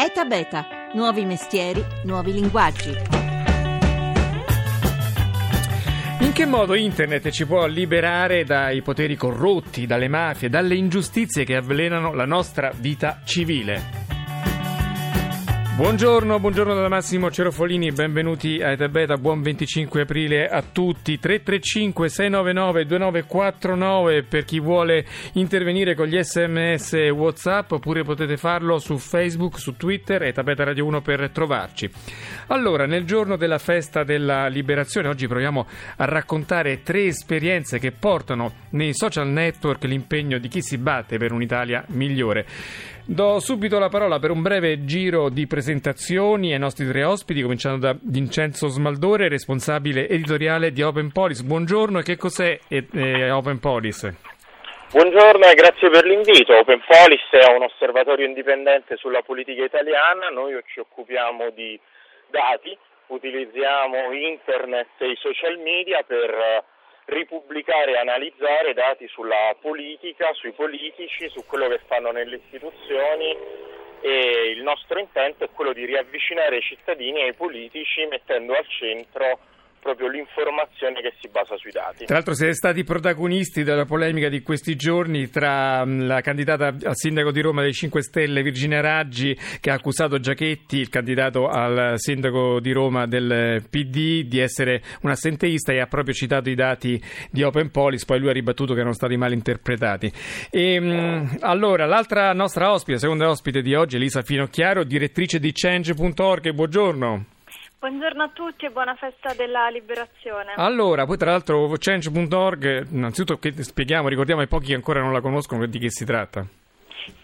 ETA Beta, nuovi mestieri, nuovi linguaggi. In che modo Internet ci può liberare dai poteri corrotti, dalle mafie, dalle ingiustizie che avvelenano la nostra vita civile? Buongiorno, buongiorno da Massimo Cerofolini, benvenuti a Eta Beta, buon 25 aprile a tutti. 335 699 2949 per chi vuole intervenire con gli sms Whatsapp oppure potete farlo su Facebook, su Twitter, Eta Beta Radio 1 per trovarci. Allora, nel giorno della festa della liberazione, oggi proviamo a raccontare tre esperienze che portano nei social network l'impegno di chi si batte per un'Italia migliore. Do subito la parola per un breve giro di presentazioni ai nostri tre ospiti, cominciando da Vincenzo Smaldore, responsabile editoriale di Open Police. Buongiorno, che cos'è eh, Open Police? Buongiorno e grazie per l'invito. Open Police è un osservatorio indipendente sulla politica italiana, noi ci occupiamo di dati, utilizziamo internet e i social media per ripubblicare e analizzare dati sulla politica, sui politici, su quello che fanno nelle istituzioni e il nostro intento è quello di riavvicinare i cittadini ai politici mettendo al centro proprio l'informazione che si basa sui dati. Tra l'altro siete stati protagonisti della polemica di questi giorni tra mm, la candidata al sindaco di Roma dei 5 Stelle Virginia Raggi che ha accusato Giachetti, il candidato al sindaco di Roma del PD, di essere un assenteista e ha proprio citato i dati di Open Police, poi lui ha ribattuto che erano stati mal interpretati. E, mm, allora, l'altra nostra ospite, seconda ospite di oggi, Elisa Finocchiaro, direttrice di Change.org, buongiorno. Buongiorno a tutti e buona festa della liberazione. Allora, poi tra l'altro Change.org, innanzitutto spieghiamo, ricordiamo ai pochi che ancora non la conoscono di che si tratta.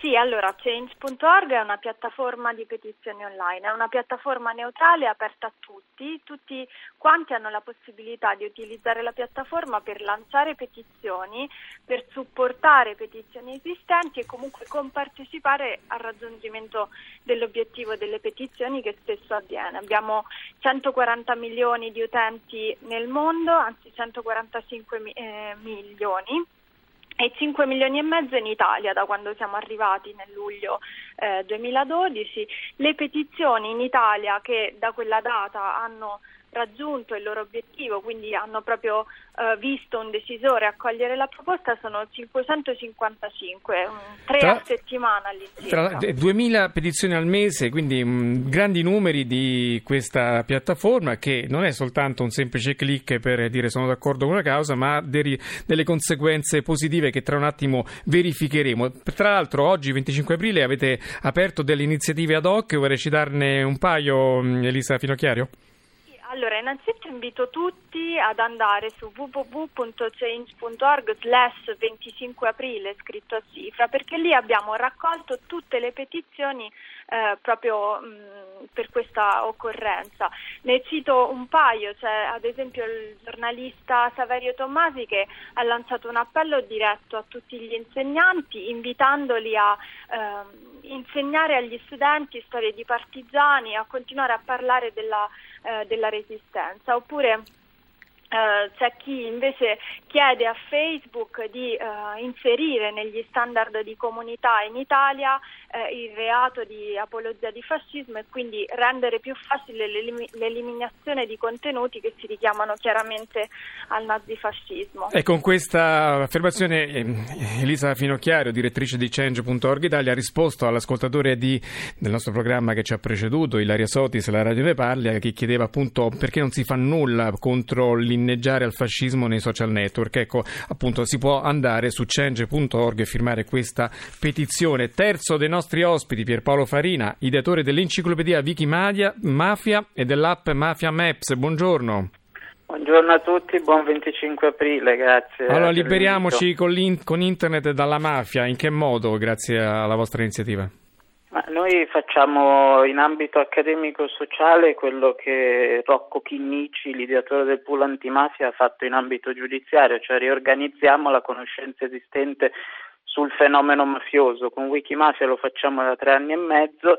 Sì, allora Change.org è una piattaforma di petizioni online, è una piattaforma neutrale aperta a tutti, tutti quanti hanno la possibilità di utilizzare la piattaforma per lanciare petizioni, per supportare petizioni esistenti e comunque compartecipare al raggiungimento dell'obiettivo delle petizioni che spesso avviene. Abbiamo 140 milioni di utenti nel mondo, anzi 145 eh, milioni e 5 milioni e mezzo in Italia da quando siamo arrivati nel luglio eh, 2012. Le petizioni in Italia che da quella data hanno raggiunto il loro obiettivo, quindi hanno proprio eh, visto un decisore accogliere la proposta, sono 555, tre a settimana all'incirca. Tra 2000 petizioni al mese, quindi mh, mm, grandi numeri di questa piattaforma che non è soltanto un semplice clic per dire sono d'accordo con la causa, ma ha dei, delle conseguenze positive che tra un attimo verificheremo. Tra l'altro oggi 25 aprile avete aperto delle iniziative ad hoc, vorrei citarne un paio, mm, Elisa Finocchiario? Allora, innanzitutto invito tutti ad andare su www.change.org slash 25 aprile scritto a cifra perché lì abbiamo raccolto tutte le petizioni eh, proprio mh, per questa occorrenza. Ne cito un paio, c'è ad esempio il giornalista Saverio Tommasi che ha lanciato un appello diretto a tutti gli insegnanti invitandoli a eh, insegnare agli studenti storie di partigiani, a continuare a parlare della, eh, della resistenza, oppure Uh, c'è chi invece chiede a Facebook di uh, inserire negli standard di comunità in Italia uh, il reato di apologia di fascismo e quindi rendere più facile l'elim- l'eliminazione di contenuti che si richiamano chiaramente al nazifascismo. E con questa affermazione ehm, Elisa Finocchiario, direttrice di Change.org Italia, ha risposto all'ascoltatore di, del nostro programma che ci ha preceduto, Ilaria Sotis, la Radio Ne Parlia, che chiedeva appunto perché non si fa nulla contro l'interno inneggiare al fascismo nei social network. Ecco, appunto, si può andare su change.org e firmare questa petizione. Terzo dei nostri ospiti, Pierpaolo Farina, ideatore dell'enciclopedia Wikimedia Mafia e dell'app Mafia Maps. Buongiorno. Buongiorno a tutti, buon 25 aprile, grazie. Allora, liberiamoci con, con internet dalla mafia, in che modo grazie alla vostra iniziativa? Ma noi facciamo in ambito accademico-sociale quello che Rocco Chinnici, l'ideatore del pool antimafia, ha fatto in ambito giudiziario, cioè riorganizziamo la conoscenza esistente sul fenomeno mafioso. Con Wikimafia lo facciamo da tre anni e mezzo.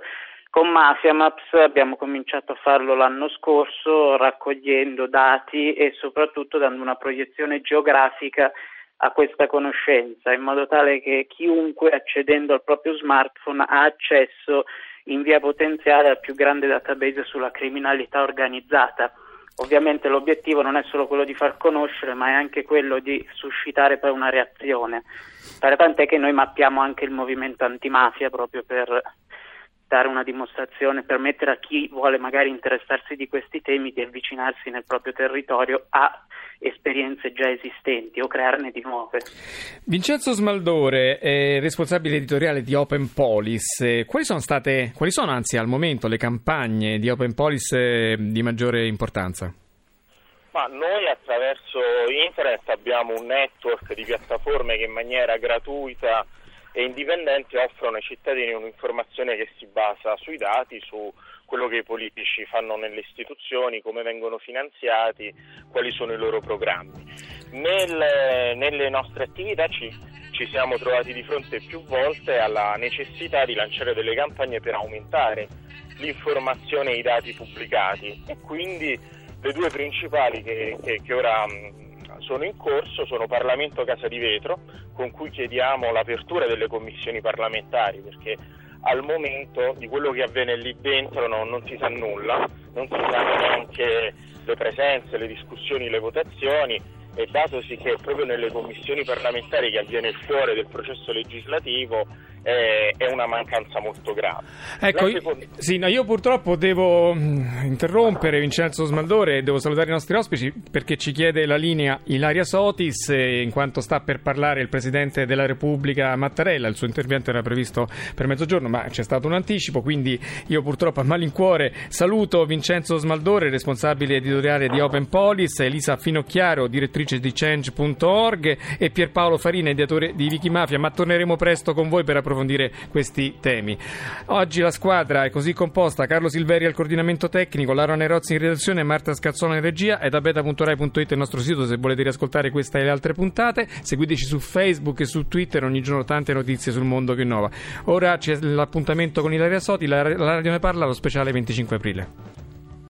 Con Mafia Maps abbiamo cominciato a farlo l'anno scorso raccogliendo dati e soprattutto dando una proiezione geografica a questa conoscenza in modo tale che chiunque accedendo al proprio smartphone ha accesso in via potenziale al più grande database sulla criminalità organizzata. Ovviamente l'obiettivo non è solo quello di far conoscere, ma è anche quello di suscitare poi una reazione. Per tant'è che noi mappiamo anche il movimento antimafia proprio per dare una dimostrazione, permettere a chi vuole magari interessarsi di questi temi di avvicinarsi nel proprio territorio a esperienze già esistenti o crearne di nuove. Vincenzo Smaldore è responsabile editoriale di Open Police. Quali sono state, quali sono anzi al momento le campagne di Open Police eh, di maggiore importanza? Ma noi attraverso internet abbiamo un network di piattaforme che in maniera gratuita e indipendenti offrono ai cittadini un'informazione che si basa sui dati, su quello che i politici fanno nelle istituzioni, come vengono finanziati, quali sono i loro programmi. Nel, nelle nostre attività ci, ci siamo trovati di fronte più volte alla necessità di lanciare delle campagne per aumentare l'informazione e i dati pubblicati e quindi le due principali che, che, che ora sono in corso sono Parlamento Casa di Vetro, con cui chiediamo l'apertura delle commissioni parlamentari, perché al momento di quello che avviene lì dentro no, non si sa nulla, non si sanno neanche le presenze, le discussioni, le votazioni e datosi che proprio nelle commissioni parlamentari che avviene il cuore del processo legislativo è, è una mancanza molto grave. Ecco, seconda... sì, no, io purtroppo devo mm, interrompere Vincenzo Smaldore e devo salutare i nostri ospiti perché ci chiede la linea Ilaria Sotis in quanto sta per parlare il Presidente della Repubblica Mattarella, il suo intervento era previsto per mezzogiorno ma c'è stato un anticipo, quindi io purtroppo a malincuore saluto Vincenzo Smaldore, responsabile editoriale di Open Police, Elisa Finocchiaro, direttrice di Change.org e Pierpaolo Farina, ediatore di Wikimafia, ma torneremo presto con voi per approfondire questi temi. Oggi la squadra è così composta: Carlo Silveri al coordinamento tecnico, Laura Nerozzi in redazione, Marta Scazzone in regia e da beta.rai.it il nostro sito se volete riascoltare questa e le altre puntate. Seguiteci su Facebook e su Twitter, ogni giorno tante notizie sul mondo che innova. Ora c'è l'appuntamento con Ilaria Soti, la radio ne parla, lo speciale 25 aprile.